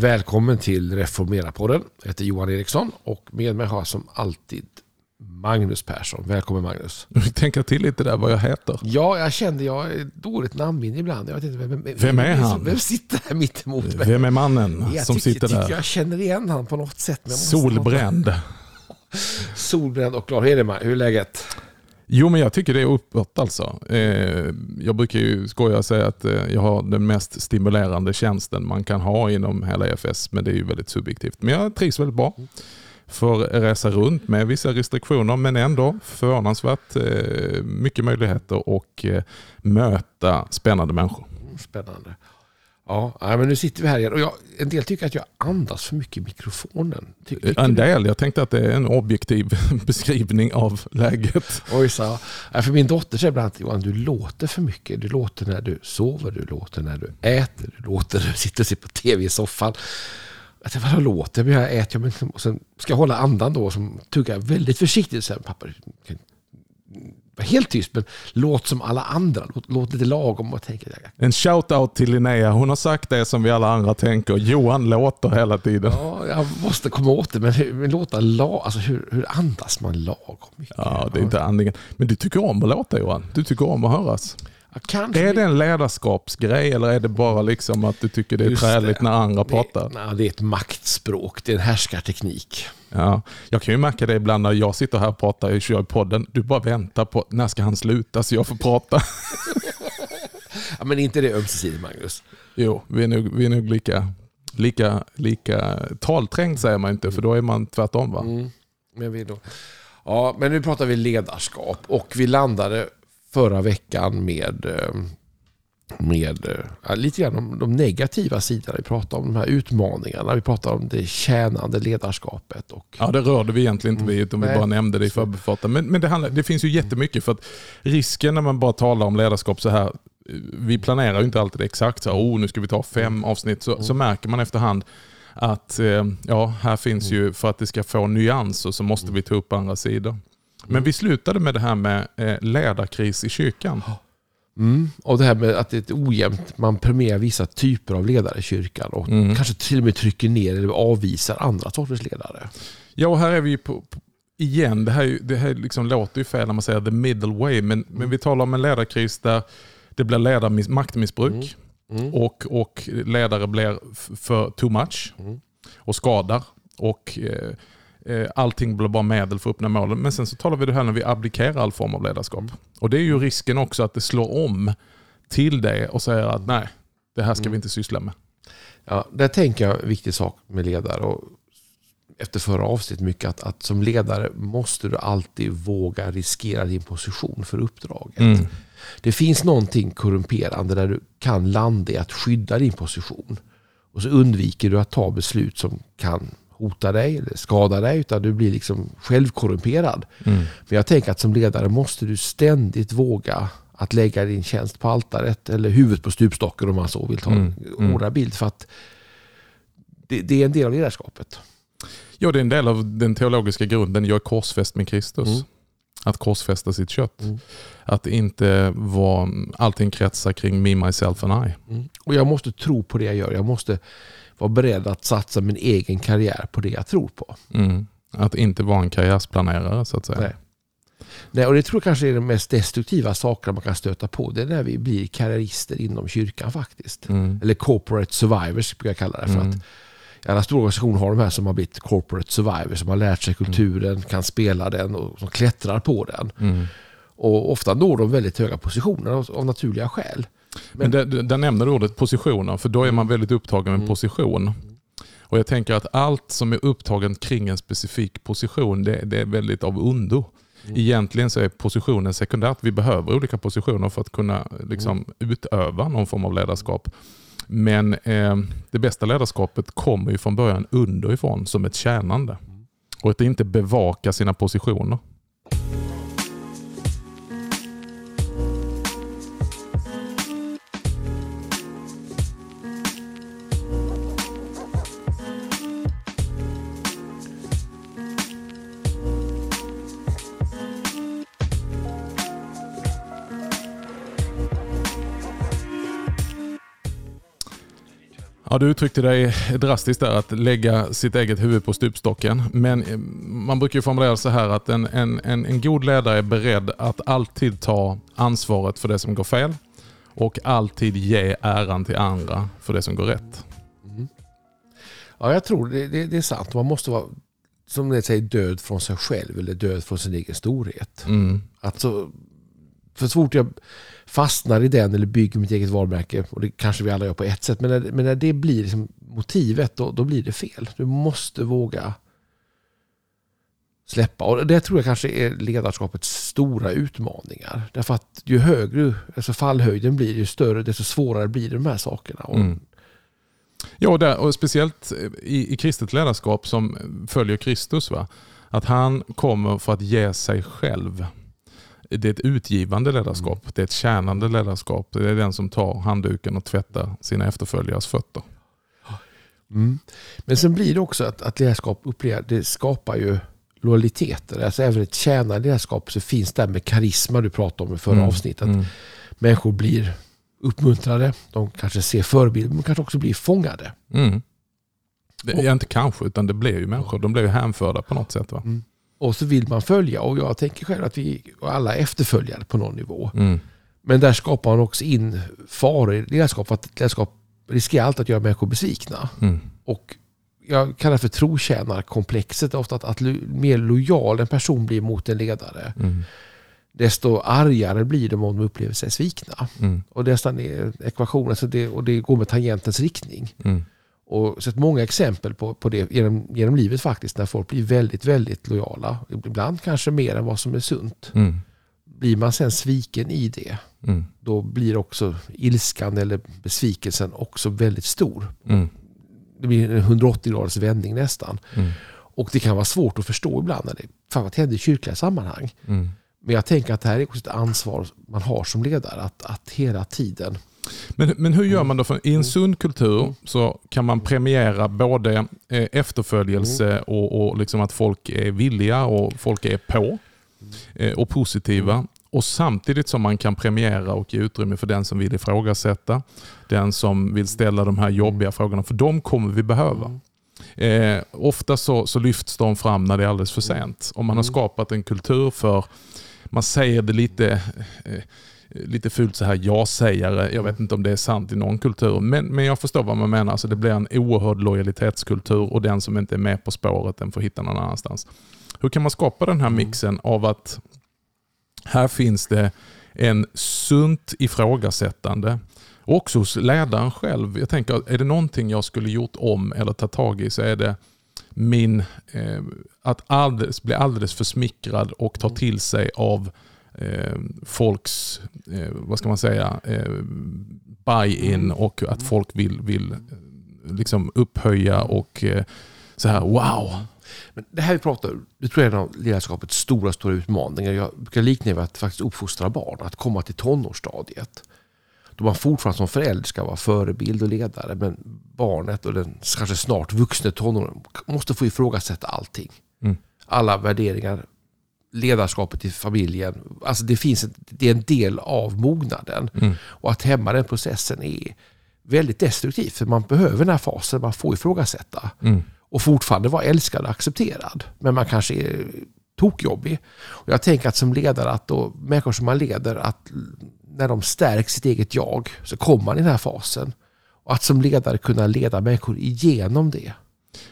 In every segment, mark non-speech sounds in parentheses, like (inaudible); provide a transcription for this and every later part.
Välkommen till Reformera-podden. Jag heter Johan Eriksson och med mig har som alltid Magnus Persson. Välkommen Magnus. (laughs) Tänka till lite där vad jag heter. Ja, jag kände jag har dåligt namnminne ibland. Jag vet inte, vem, vem, Vem är han? Vem sitter här mitt emot mig? Vem är mannen jag som tycker, sitter där? jag känner igen han på något sätt. Solbränd. (laughs) Solbränd och glad. Hur är det Maj? Hur är läget? Jo men jag tycker det är uppåt alltså. Eh, jag brukar ju skoja och säga att eh, jag har den mest stimulerande tjänsten man kan ha inom hela EFS. Men det är ju väldigt subjektivt. Men jag trivs väldigt bra. Får resa runt med vissa restriktioner men ändå förvånansvärt eh, mycket möjligheter och eh, möta spännande människor. Spännande. Ja, men nu sitter vi här igen. Och jag, en del tycker att jag andas för mycket i mikrofonen. Ty, tycker En du? del, jag tänkte att det är en objektiv (laughs) beskrivning av läget. Oj, så. För min dotter säger ibland att Johan, du låter för mycket. Du låter när du sover, du låter när du äter, du låter när du sitter och ser på tv i soffan. Jag tänkte, vadå låter? Men jag äter, men och sen ska jag hålla andan då, som tuggar väldigt försiktigt. Så här, pappa, helt tyst, men låt som alla andra. Låt, låt lite lagom och tänka. En shout-out till Linnea. Hon har sagt det som vi alla andra tänker. Johan låter hela tiden. Ja, jag måste komma åt det, men, hur, men låta lag, alltså hur, hur andas man lagom mycket? Ja, det är inte andningen. Men du tycker om att låta Johan. Du tycker om att höras. Ja, Är det en ledarskapsgrej eller är det bara liksom att du tycker det är träligt när andra det, pratar? nej, det är ett maktspråk, det är en härskarteknik. Ja, jag kan ju märka det ibland när jag sitter här och pratar och kör i podden. Du bara väntar på när ska han sluta så jag får prata. (laughs) Ja, men inte det ömsesidigt Magnus. Jo, vi är nog, vi är nog lika, lika, lika talträngd säger man inte för då är man tvärtom va? Mm. Men, vi då. Ja, men nu pratar vi ledarskap och vi landade förra veckan med, eh, med eh, lite grann om de negativa sidorna. Vi pratade om de här utmaningarna, vi pratade om det tjänande ledarskapet. Och, Ja, det rörde vi egentligen inte vid utan vi Nej. bara nämnde det i förbifarten. Men, men det, handlar, det finns ju jättemycket för att risken när man bara talar om ledarskap så här, vi planerar ju inte alltid exakt så här, oh, nu ska vi ta fem avsnitt, så, så märker man efterhand att eh, ja, här finns ju, för att det ska få nyanser så måste vi ta upp andra sidor. Men vi slutade med det här med eh, ledarkris i kyrkan. (gasps) mm, och det här med att det är ett ojämnt, man premierar vissa typer av ledare i kyrkan och Mm. kanske till och med trycker ner eller avvisar andra sorters ledare. Ja, och här är vi på, på igen, det här, det här liksom låter ju fel när man säger the middle way, men, men vi talar om en ledarkris där det blir ledarmiss, maktmissbruk Mm. och, och ledare blir för too much Mm. och skadar. Och eh, allting blir bara medel för att uppnå målen. Men sen så talar vi det här när vi abdikerar all form av ledarskap. Mm. Och det är ju risken också att det slår om till det och säger att nej, det här ska Mm. vi inte syssla med. Ja, där tänker jag en viktig sak med ledare. Och efter förra avsnittet mycket att, att som ledare måste du alltid våga riskera din position för uppdraget. Mm. Det finns någonting korrumperande där du kan landa i att skydda din position. Och så undviker du att ta beslut som kan hota dig eller skada dig utan du blir liksom självkorrumperad. Mm. Men jag tänker att som ledare måste du ständigt våga att lägga din tjänst på altaret eller huvudet på stupstocken om man så vill ta en Mm, mm. hårdare bild. För att det, det är en del av ledarskapet. Ja, det är en del av den teologiska grunden. Jag är korsfäst med Kristus. Mm. Att korsfästa sitt kött. Mm. Att inte vara, allting kretsar kring me, myself and I. Och jag måste tro på det jag gör. Jag måste vara beredd att satsa min egen karriär på det jag tror på. Mm. Att inte vara en karriärsplanerare så att säga. Nej. Nej, och det tror jag kanske är de mest destruktiva sakerna man kan stöta på. Det är när vi blir karriärister inom kyrkan faktiskt. Mm. Eller corporate survivors brukar jag kalla det. För Mm. att i alla stora organisationer har de här som har blivit corporate survivors. Som har lärt sig kulturen, kan spela den och som klättrar på den. Mm. Och ofta når de väldigt höga positioner av, av naturliga skäl. Men där, där nämner du ordet positioner, för då är man väldigt upptagen med Mm. position. Och Jag tänker att allt som är upptagen kring en specifik position, det, det är väldigt av undo. Mm. Egentligen så är positionen sekundärt. Vi behöver olika positioner för att kunna liksom, Mm. utöva någon form av ledarskap. Men eh, det bästa ledarskapet kommer ju från början underifrån som ett tjänande. Mm. Och att inte bevaka sina positioner. Ja, du uttryckte dig drastiskt där, att lägga sitt eget huvud på stupstocken. Men eh, man brukar ju formulera så här att en, en, en, en god ledare är beredd att alltid ta ansvaret för det som går fel och alltid ge äran till andra för det som går rätt. Ja, jag tror det, det, det är sant. Man måste vara, som det säger, död från sig själv eller död från sin egen storhet. Mm. Alltså, för så fort jag fastnar i den eller bygger mitt eget varumärke, och det kanske vi alla gör på ett sätt, men när, men när det blir liksom motivet, då, då blir det fel. Du måste våga släppa. Och det tror jag kanske är ledarskapets stora utmaningar. Därför att ju högre alltså fallhöjden blir, ju större, desto svårare blir de här sakerna. Mm. Ja, och, där, och speciellt i, i kristet ledarskap som följer Kristus. Va? Att han kommer för att ge sig själv. Det är ett utgivande ledarskap. Det är ett tjänande ledarskap. Det är den som tar handduken och tvättar sina efterföljares fötter. Mm. Men sen blir det också att, att ledarskap upplever, det skapar ju lojaliteter. Alltså även ett tjänande ledarskap så finns det här med karisma du pratade om i förra Mm, avsnittet. mm, Människor blir uppmuntrade, de kanske ser förebilder men kanske också blir fångade. Mm. Det är inte kanske, utan det blir ju människor. De blir ju hänförda på något sätt. Va? Och så vill man följa och jag tänker själv att vi alla är efterföljare på någon nivå. Mm. Men där skapar man också in faror i ledarskap. för Att ledarskap riskerar alltid att göra människor besvikna. Mm. Och jag kallar det för trotjänarkomplexet. Ofta att, att mer lojal en person blir mot en ledare, Mm. desto argare blir de om de upplever sig svikna. Mm. Och det är nästan är ekvationen, så det, och det går med tangentens riktning. Mm. Och sett många exempel på, på det genom, genom livet faktiskt, när folk blir väldigt, väldigt lojala. Ibland kanske mer än vad som är sunt. Mm. Blir man sen sviken i det, Mm. då blir också ilskan eller besvikelsen också väldigt stor. Mm. Det blir en 180 graders vändning nästan. Mm. Och det kan vara svårt att förstå ibland när det vad händer i kyrkliga sammanhang. Mm. Men jag tänker att det här är också ett ansvar man har som ledare. Att, att hela tiden... Men, men hur gör man då? För I en sund kultur Mm. så kan man premiera både eh, efterföljelse Mm. och, och liksom att folk är villiga och folk är på Mm. eh, och positiva. Och samtidigt som man kan premiera och ge utrymme för den som vill ifrågasätta, den som vill ställa de här jobbiga frågorna, för de kommer vi behöva. Eh, ofta så, så lyfts de fram när det är alldeles för sent. Om man har skapat en kultur för, man säger det lite, eh, lite fult så här ja-sägare, jag vet inte om det är sant i någon kultur, men, men jag förstår vad man menar. Alltså det blir en oerhörd lojalitetskultur och den som inte är med på spåret den får hitta någon annanstans. Hur kan man skapa den här mixen av att här finns det en sunt ifrågasättande också hos ledaren själv. Jag tänker, är det någonting jag skulle gjort om eller ta tag i så är det min, eh, att alldeles, bli alldeles för smickrad och ta till sig av folks, eh, vad ska man säga, eh, buy-in och att folk vill, vill eh, liksom upphöja och eh, så här wow. Men det här vi pratar det tror jag är en av ledarskapets stora, stora utmaningar. Jag brukar likna det vid att faktiskt uppfostra barn. Att komma till tonårsstadiet. Då man fortfarande som förälder ska vara förebild och ledare. Men barnet och den kanske snart vuxna tonåren måste få ifrågasätta allting. Mm. Alla värderingar, ledarskapet i familjen. Alltså det, finns det är en del av mognaden. Mm. Och att hämma den processen är väldigt destruktivt. För man behöver den här fasen, man får ifrågasätta Mm. och fortfarande vara älskad och accepterad. Men man kanske är tokjobbig. Och jag tänker att som ledare, att då, människor som man leder, att när de stärker sitt eget jag så kommer man i den här fasen. Och att som ledare kunna leda människor igenom det.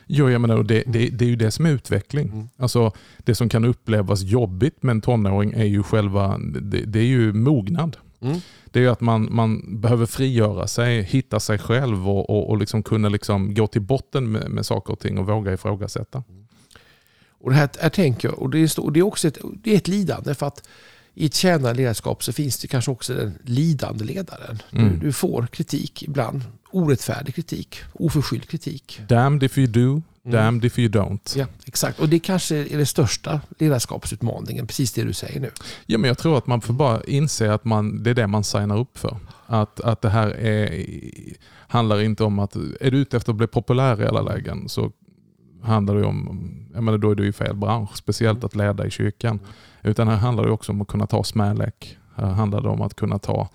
Jo, jag menar, det, det, det är ju det som är utveckling. Mm. Alltså, det som kan upplevas jobbigt med en tonåring är ju själva, det, det är ju mognad. Mm. Det är att man, man behöver frigöra sig, hitta sig själv och, och, och liksom kunna liksom gå till botten med, med saker och ting och våga ifrågasätta. Och det här, här tänker jag, och det är, och det är också ett, det är ett lidande för att i ett tjänande ledarskap så finns det kanske också den lidande ledaren. Mm. Du, du får kritik ibland, orättfärdig kritik, oförskylld kritik. Damned if you do, damned if you don't. Ja, exakt. Och det kanske är den största ledarskapsutmaningen, precis det du säger nu. Ja, men jag tror att man får bara inse att man, det är det man signar upp för. Att, att det här är, handlar inte om att, är du ute efter att bli populär i alla lägen så handlar det om, jag menar då är du i fel bransch, speciellt att leda i kyrkan. Utan här handlar det också om att kunna ta smälek. Här handlar det om att kunna ta,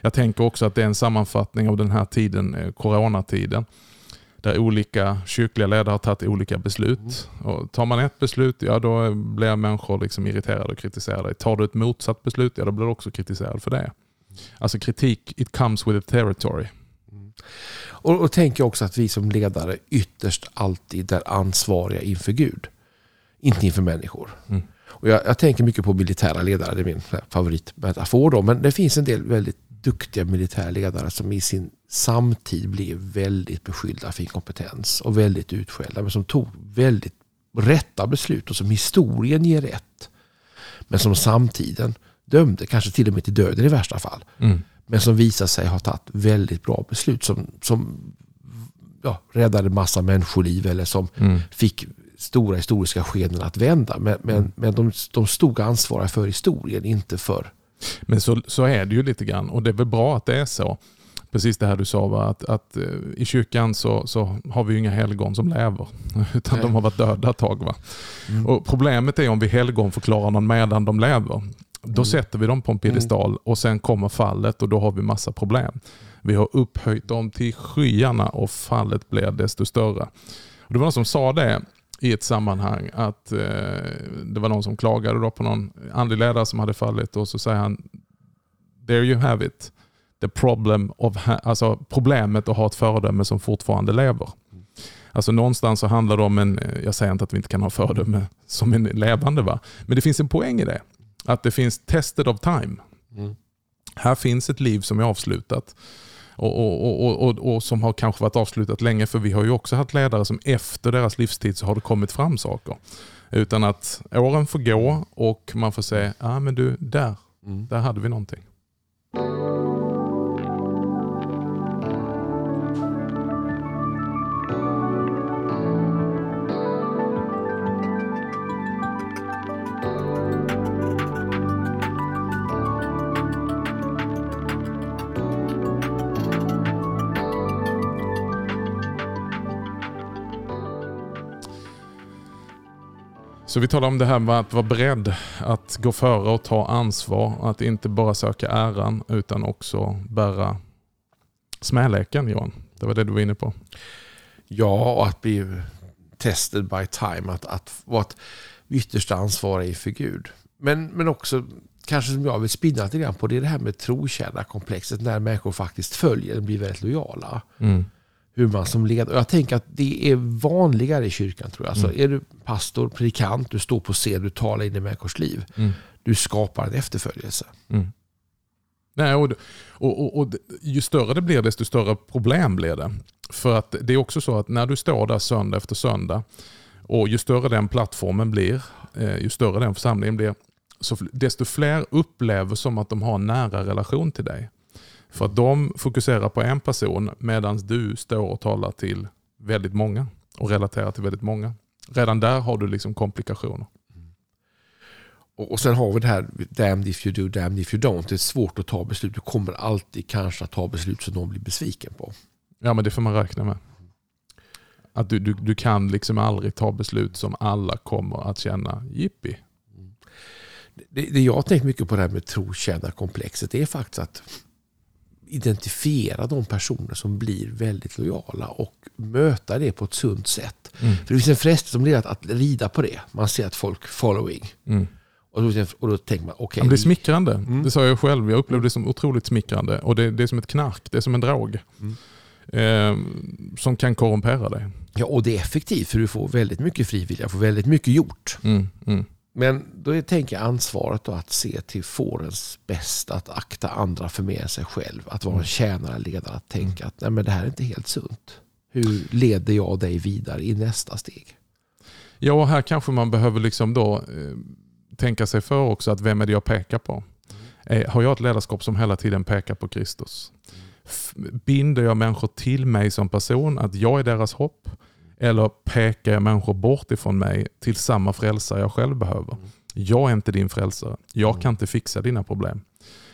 jag tänker också att det är en sammanfattning av den här tiden, eh, coronatiden. där olika kyrkliga ledare har tagit olika beslut. Och tar man ett beslut, ja då blir människor liksom irriterade och kritiserade. Tar du ett motsatt beslut, ja då blir du också kritiserad för det. Alltså kritik, it comes with a territory. Och, och tänker också att vi som ledare ytterst alltid är ansvariga inför Gud. Inte inför människor. Mm. Och jag, jag tänker mycket på militära ledare, det är min favoritmetafor. Då, men det finns en del väldigt duktiga militära ledare som i sin samtid blev väldigt beskyllda för inkompetens och väldigt utskällda. Men som tog väldigt rätta beslut och som historien ger rätt. Men som samtiden dömde, kanske till och med till döden i värsta fall. Mm. Men som visar sig ha tagit väldigt bra beslut som, som ja, räddade massa människoliv eller som Mm. fick stora historiska skeden att vända. Men, men, men de, de stod ansvariga för historien, inte för... Men så, så är det ju lite grann och det är väl bra att det är så. Precis det här du sa, va? Att, att eh, i kyrkan så, så har vi inga helgon som lever. (laughs) Utan Nej. de har varit döda ett tag. Va? Mm. Och problemet är om vi helgon förklarar någon medan de lever. Då Mm. sätter vi dem på en piedestal och sen kommer fallet och då har vi massa problem. Vi har upphöjt dem till skyarna och fallet blir desto större. Och det var någon som sa det i ett sammanhang att eh, det var någon som klagade då på någon andlig ledare som hade fallit och så säger han There you have it. The problem of alltså problemet att ha ett föredöme som fortfarande lever. Alltså någonstans så handlar det om en, eh, jag säger inte att vi inte kan ha föredöme som en levande va, men det finns en poäng i det. Att det finns tested of time. Mm. Här finns ett liv som är avslutat. Och, och, och, och, som har kanske varit avslutat länge, för vi har ju också haft ledare som efter deras livstid så har det kommit fram saker. Utan att åren får gå och man får säga, ja ah, men du, där, Mm. där hade vi någonting. Så vi talar om det här med att vara beredd att gå före och ta ansvar. Att inte bara söka äran utan också bära smäleken Johan. Det var det du var inne på. Ja, och att bli tested by time. Att, att vara ett yttersta ansvarig inför Gud. Men, men också, kanske som jag vill spinna lite grann på, det är det här med trotjänarkomplexet. När människor faktiskt följer och blir väldigt lojala. Mm. Hur man som ledare, jag tänker att det är vanligare i kyrkan tror jag. Alltså, Mm. Är du pastor, predikant, du står på scen, du talar in i människors liv. Mm. Du skapar en efterföljelse. Mm. Nej, och, och, och, och ju större det blir desto större problem blir det. För att det är också så att när du står där söndag efter söndag och ju större den plattformen blir, eh, ju större den församlingen blir, så desto fler upplever som att de har en nära relation till dig. För att de fokuserar på en person medan du står och talar till väldigt många och relaterar till väldigt många. Redan där har du liksom komplikationer. Och, sen har vi det här damned if you do, damned if you don't. Det är svårt att ta beslut. Du kommer alltid kanske att ta beslut som någon blir besviken på. Ja, men det får man räkna med. Att du, du, du kan liksom aldrig ta beslut som alla kommer att känna jippi. Det, det jag har tänkt mycket på det här med trotjänarkomplexet det är faktiskt att identifiera de personer som blir väldigt lojala och möta det på ett sunt sätt. Mm. För det finns en frestelse som att, att rida på det. Man ser att folk following. Mm. Och då, och då tänker man, okej. Men det är smickrande. Mm. Det sa jag själv. Jag upplevde det som otroligt smickrande. Och det, det är som ett knark. Det är som en drog. Mm. Eh, som kan korrumpera dig. ja, och det är effektivt för du får väldigt mycket frivilliga, får väldigt mycket gjort. Mm. Mm. Men då tänker jag ansvaret då att se till fårens bästa, att akta andra för mer än sig själv. Att vara en tjänare, ledare, att tänka att Nej, men det här är inte helt sunt. Hur leder jag dig vidare i nästa steg? Ja, och här kanske man behöver liksom då eh, tänka sig för också att vem är det jag pekar på? Eh, har jag ett ledarskap som hela tiden pekar på Kristus? Binder jag människor till mig som person, att jag är deras hopp? Eller pekar jag människor bort ifrån mig till samma frälsare jag själv behöver? Jag är inte din frälsare. Jag kan inte fixa dina problem.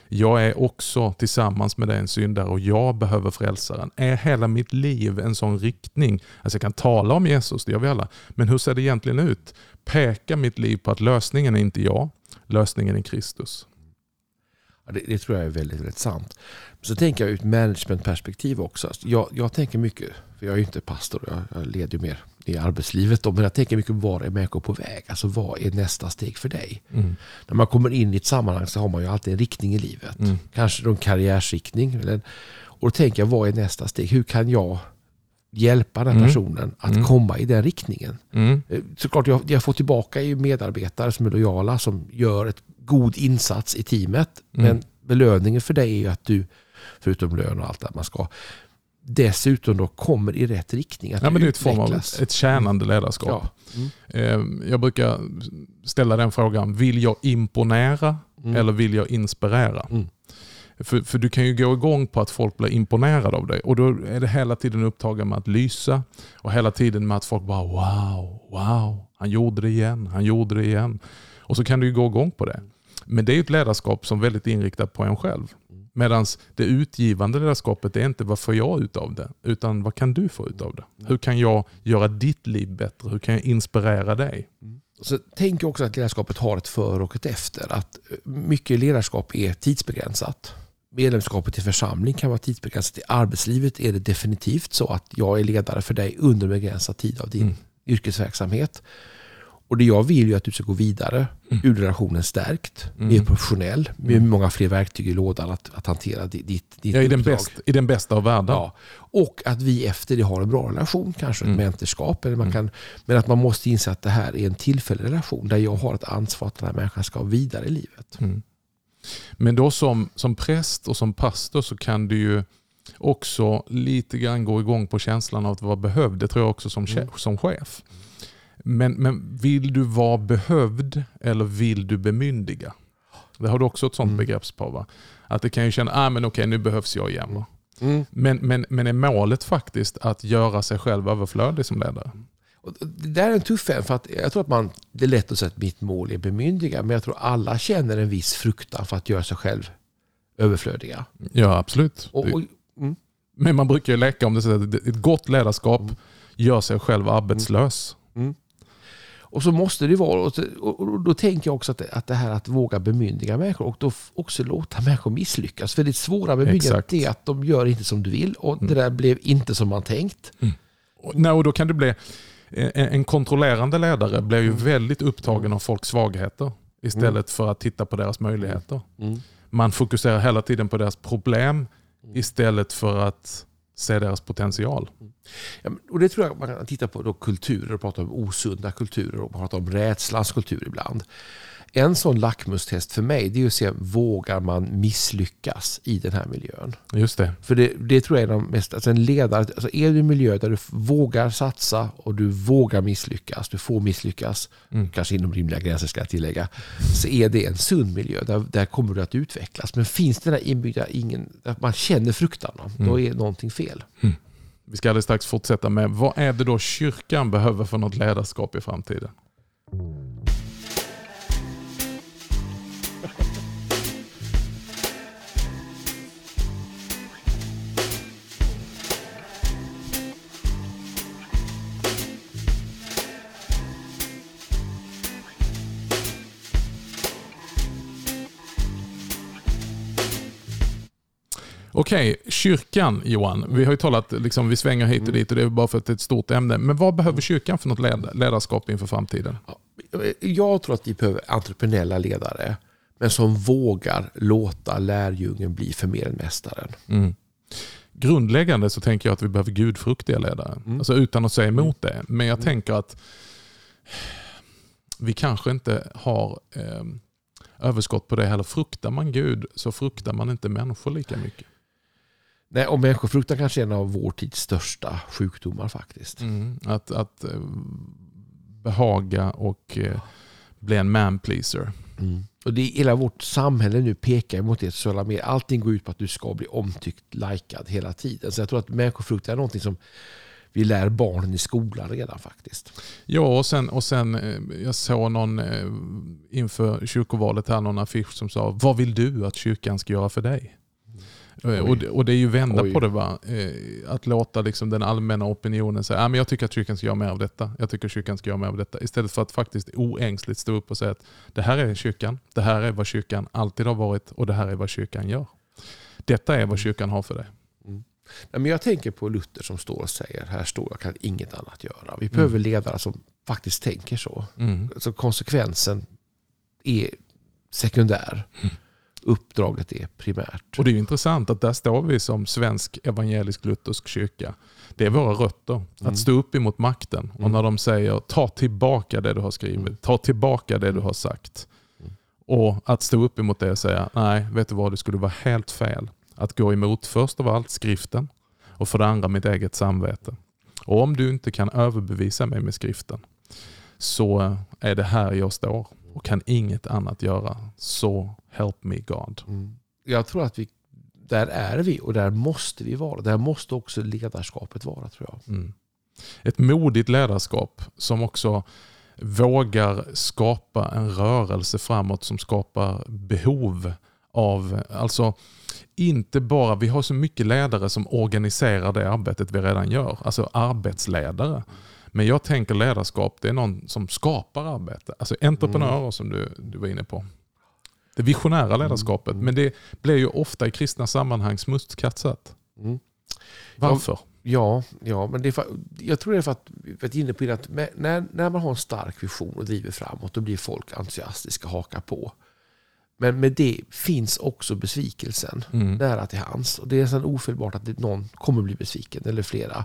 Jag är också tillsammans med dig en syndare och jag behöver frälsaren. Är hela mitt liv en sån riktning? Alltså jag kan tala om Jesus, det gör vi alla. Men hur ser det egentligen ut? Pekar mitt liv på att lösningen är inte jag, lösningen är Kristus. Det, det, tror jag är väldigt, väldigt sant. Så tänker jag ur ett managementperspektiv också. Jag, jag tänker mycket, för jag är ju inte pastor, jag, jag leder ju mer i arbetslivet. Då, men jag tänker mycket var är människor på väg? Alltså vad är nästa steg för dig? Mm. När man kommer in i ett sammanhang så har man ju alltid en riktning i livet. Mm. Kanske en karriärsriktning. Eller, och då tänker jag, vad är nästa steg? Hur kan jag hjälpa den mm. personen att mm. komma i den riktningen? Mm. Eh, såklart, jag, jag får tillbaka medarbetare som är lojala, som gör ett god insats i teamet. Mm. Men belöningen för dig är att du, förutom lön och allt det man ska, dessutom då kommer i rätt riktning. Att ja, men det är ett form av ett tjänande ledarskap. Ja. Mm. Ehm, jag brukar ställa den frågan, vill jag imponera mm. eller vill jag inspirera? Mm. För, för du kan ju gå igång på att folk blir imponerade av dig och då är det hela tiden upptagen med att lysa och hela tiden med att folk bara wow, wow, han gjorde det igen, han gjorde det igen. Och så kan du ju gå igång på det. Men det är ett ledarskap som är väldigt inriktat på en själv. Medan det utgivande ledarskapet är inte vad får jag ut av det, utan vad kan du få ut av det? Hur kan jag göra ditt liv bättre? Hur kan jag inspirera dig? Mm. Så tänk också att ledarskapet har ett för och ett efter. Att mycket ledarskap är tidsbegränsat. Medlemskapet i församling kan vara tidsbegränsat. I arbetslivet är det definitivt så att jag är ledare för dig under begränsad tid av din mm. yrkesverksamhet. Och det jag vill är att du ska gå vidare mm. ur relationen stärkt, mm. mer professionell, med mm. många fler verktyg i lådan att, att hantera ditt, ditt ja, i, den bäst, I den bästa av världar. Ja. Och att vi efter det har en bra relation, kanske ett mm. mentorskap. Eller man mm. kan, men att man måste inse att det här är en tillfällig relation där jag har ett ansvar att den här människan ska vidare i livet. Mm. Men då som, som präst och som pastor så kan du ju också lite grann gå igång på känslan av att vara behövd. Det tror jag också som, mm. som chef. Men, men vill du vara behövd eller vill du bemyndiga? Det har du också ett sånt mm. begreppspar. Va? Att det kan ju känna, ah, men okej nu behövs jag igen. Mm. Men, men, men är målet faktiskt att göra sig själv överflödig som ledare? det där är en tuff en, för att jag tror att man, det är lätt att säga att mitt mål är bemyndiga, men jag tror alla känner en viss fruktan för att göra sig själv överflödiga. Ja, absolut. Och, och, mm. Men man brukar ju leka om det, så att ett gott ledarskap mm. gör sig själv arbetslös. Mm. Och så måste det vara, och då tänker jag också att det, att det här att våga bemyndiga människor och då också låta människor misslyckas. För det svåra bemyndigandet är att de gör inte som du vill och mm. det där blev inte som man tänkt. Mm. Nej, och då kan det bli, en kontrollerande ledare blir ju mm. väldigt upptagen av folks svagheter istället mm. för att titta på deras möjligheter. Mm. Man fokuserar hela tiden på deras problem istället för att se deras potential. Mm. Ja, och Det tror jag man kan titta på då kulturer och prata om osunda kulturer och prata om rädslans kultur ibland. En sån lackmustest för mig det är att se, vågar man misslyckas i den här miljön? Just det. För det, det tror jag är de mest, alltså en ledare, alltså är du i en miljö där du vågar satsa och du vågar misslyckas, du får misslyckas, mm. kanske inom rimliga gränser ska jag tillägga, så är det en sund miljö. Där, där kommer du att utvecklas. Men finns det där inbyggda, ingen, att man känner fruktan, mm. då är någonting fel. Mm. Vi ska alldeles strax fortsätta med, vad är det då kyrkan behöver för något ledarskap i framtiden? Okej, kyrkan Johan. Vi har ju talat, liksom, vi svänger hit och dit och det är bara för att det är ett stort ämne. Men vad behöver kyrkan för något led ledarskap inför framtiden? Jag tror att vi behöver entreprenöriella ledare. Men som vågar låta lärjungen bli förmedlmästaren. Mm. Grundläggande så tänker jag att vi behöver gudfruktiga ledare. Mm. Alltså utan att säga emot det. Men jag mm. tänker att vi kanske inte har eh, överskott på det heller. Fruktar man Gud så fruktar man inte människor lika mycket. Nej, och människofruktan kanske är en av vår tids största sjukdomar faktiskt. Mm, att, att eh, behaga och eh, bli en man pleaser. Mm. Och det, hela vårt samhälle nu pekar mot det sociala medier. Allting går ut på att du ska bli omtyckt, likad hela tiden. Så jag tror att människofruktan är någonting som vi lär barnen i skolan redan faktiskt. Ja, och sen, och sen eh, jag såg någon inför kyrkovalet här någon affisch som sa Vad vill du att kyrkan ska göra för dig? Eh, Och, det- och det är ju vända Oj. på det. va eh, Att låta liksom den allmänna opinionen säga ah, men jag tycker att kyrkan ska göra mer av detta. Jag tycker att kyrkan ska göra mer av detta. Istället för att faktiskt oängsligt stå upp och säga att det här är kyrkan, det här är vad kyrkan alltid har varit och det här är vad kyrkan gör. Detta är vad kyrkan har för dig. Nej, men jag tänker på Luther som står och säger här står jag kan inget annat göra. Vi behöver ledare som faktiskt tänker så. Mm. Så konsekvensen är sekundär. Uppdraget är primärt. Och det är intressant att där står vi som svensk evangelisk luthersk kyrka. Det är våra rötter. Att stå upp emot makten. Och när de säger ta tillbaka det du har skrivit. Ta tillbaka det du har sagt. Och att stå upp emot det och säga nej, vet du vad, det skulle vara helt fel. Att gå emot först av allt skriften och för det andra mitt eget samvete. Och om du inte kan överbevisa mig med skriften så är det här jag står och kan inget annat göra. Så help me God. Mm. Jag tror att vi, där är vi och där måste vi vara. Där måste också ledarskapet vara tror jag. Mm. Ett modigt ledarskap som också vågar skapa en rörelse framåt som skapar behov av, alltså inte bara, vi har så mycket ledare som organiserar det arbetet vi redan gör, alltså arbetsledare. Men jag tänker ledarskap, det är någon som skapar arbete. Alltså entreprenörer som du, du var inne på. Det visionära ledarskapet. Men det blir ju ofta i kristna sammanhang smutskastat. Mm. Varför? Ja, ja, men det är för, jag tror det är för att varit inne på att när, när man har en stark vision och driver framåt då blir folk entusiastiska och hakar på. Men med det finns också besvikelsen Mm. nära till hands. Och det är nästan ofelbart att någon kommer bli besviken, eller flera.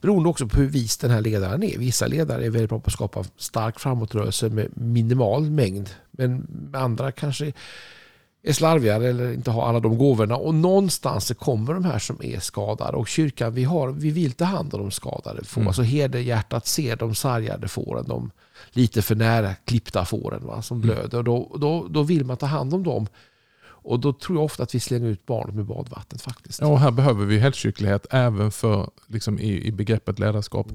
Beroende också på hur vis den här ledaren är. Vissa ledare är väldigt bra på att skapa stark framåtrörelse med minimal mängd. Men andra kanske är slarvigare eller inte har alla de gåvorna. Och någonstans så kommer de här som är skadade. Och kyrkan, vi, har, vi vill ta hand om de skadade får. Mm. Alltså herdehjärtat ser de sargade fåren, de lite för nära klippta fåren va, som blöder. Och då, då, då vill man ta hand om dem. Och då tror jag ofta att vi slänger ut barnet med badvattnet faktiskt. Ja, och här behöver vi helgkyrklighet även för liksom, i, i begreppet ledarskap.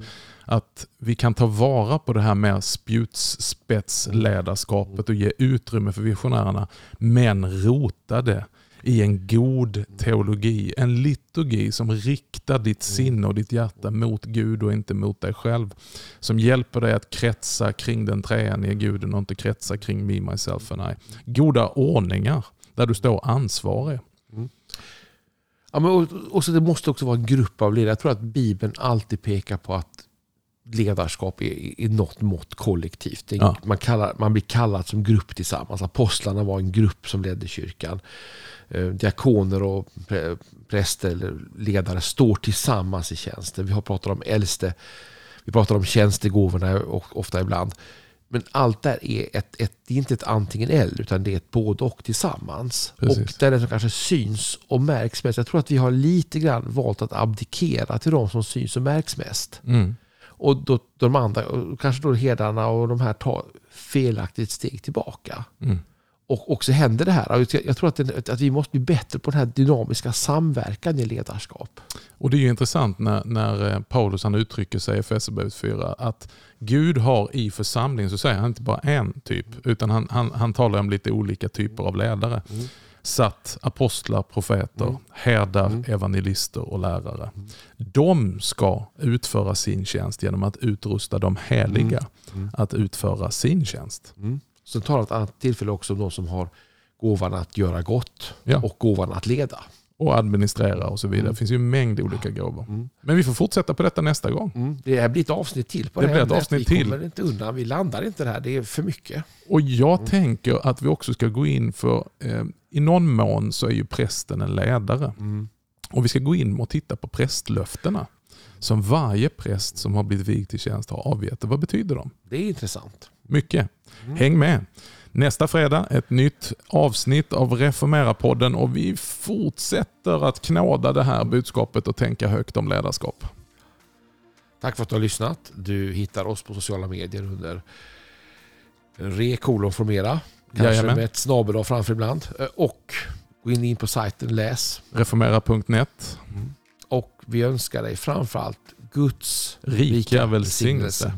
Att vi kan ta vara på det här med spjutspetsledarskapet och ge utrymme för visionärerna. Men rota det i en god teologi. En liturgi som riktar ditt sinne och ditt hjärta mot Gud och inte mot dig själv. Som hjälper dig att kretsa kring den treenige guden och inte kretsa kring me, myself and I. Goda ordningar där du står ansvarig. Ja, men och, och så det måste också vara en grupp av ledare. Jag tror att Bibeln alltid pekar på att ledarskap är i något mått kollektivt. Ja. man, kallar, man blir kallad som grupp tillsammans. Apostlarna var en grupp som ledde kyrkan. Eh, Diakoner och prä- präster eller ledare står tillsammans i tjänsten. Vi har pratat om äldste, vi pratar om tjänstegåvorna och ofta ibland. Men allt där är, ett, ett, det är inte ett antingen eller utan det är ett både och tillsammans. Precis. Och det är det som kanske syns och märks mest. Jag tror att vi har lite grann valt att abdikera till de som syns och märks mest. Mm. Och då, de andra, och kanske då herdarna och de här tar felaktigt steg tillbaka. Mm. Och också händer det här. Och Jag tror att, det, att vi måste bli bättre på den här dynamiska samverkan i ledarskap. Och Det är intressant när, när eh, Paulus han uttrycker sig i Efesierbrevet 4 att Gud har i församlingen, så säger han inte bara en typ, utan han, han, han talar om lite olika typer av ledare. Mm. Satt apostlar, profeter, Mm. herdar, Mm. evangelister och lärare. De ska utföra sin tjänst genom att utrusta de heliga Mm. att utföra sin tjänst. Sen talar ett annat tillfälle också om de som har gåvan att göra gott Ja. och gåvan att leda. Och administrera och så vidare. Mm. Det finns ju en mängd olika gåvor. Mm. Men vi får fortsätta på detta nästa gång. Mm. Det här blir ett avsnitt till på Det det, blir här ett ämnet. avsnitt Vi till. kommer inte undan. Vi landar inte där. Det är för mycket. Och jag Mm. tänker att vi också ska gå in för, eh, i någon mån så är ju prästen en ledare. Mm. Och vi ska gå in och titta på prästlöftena. Som varje präst som har blivit vigd till tjänst har avgett. Vad betyder de? Det är intressant. Mycket. Mm. Häng med. Nästa fredag ett nytt avsnitt av Reformera-podden och vi fortsätter att knåda det här budskapet och tänka högt om ledarskap. Tack för att du har lyssnat. Du hittar oss på sociala medier under rekolonformera. Kanske Jajamän. med ett snabel framför ibland. Och gå in, in på sajten, läs. Reformera.net. Och vi önskar dig framförallt Guds Rika välsignelse.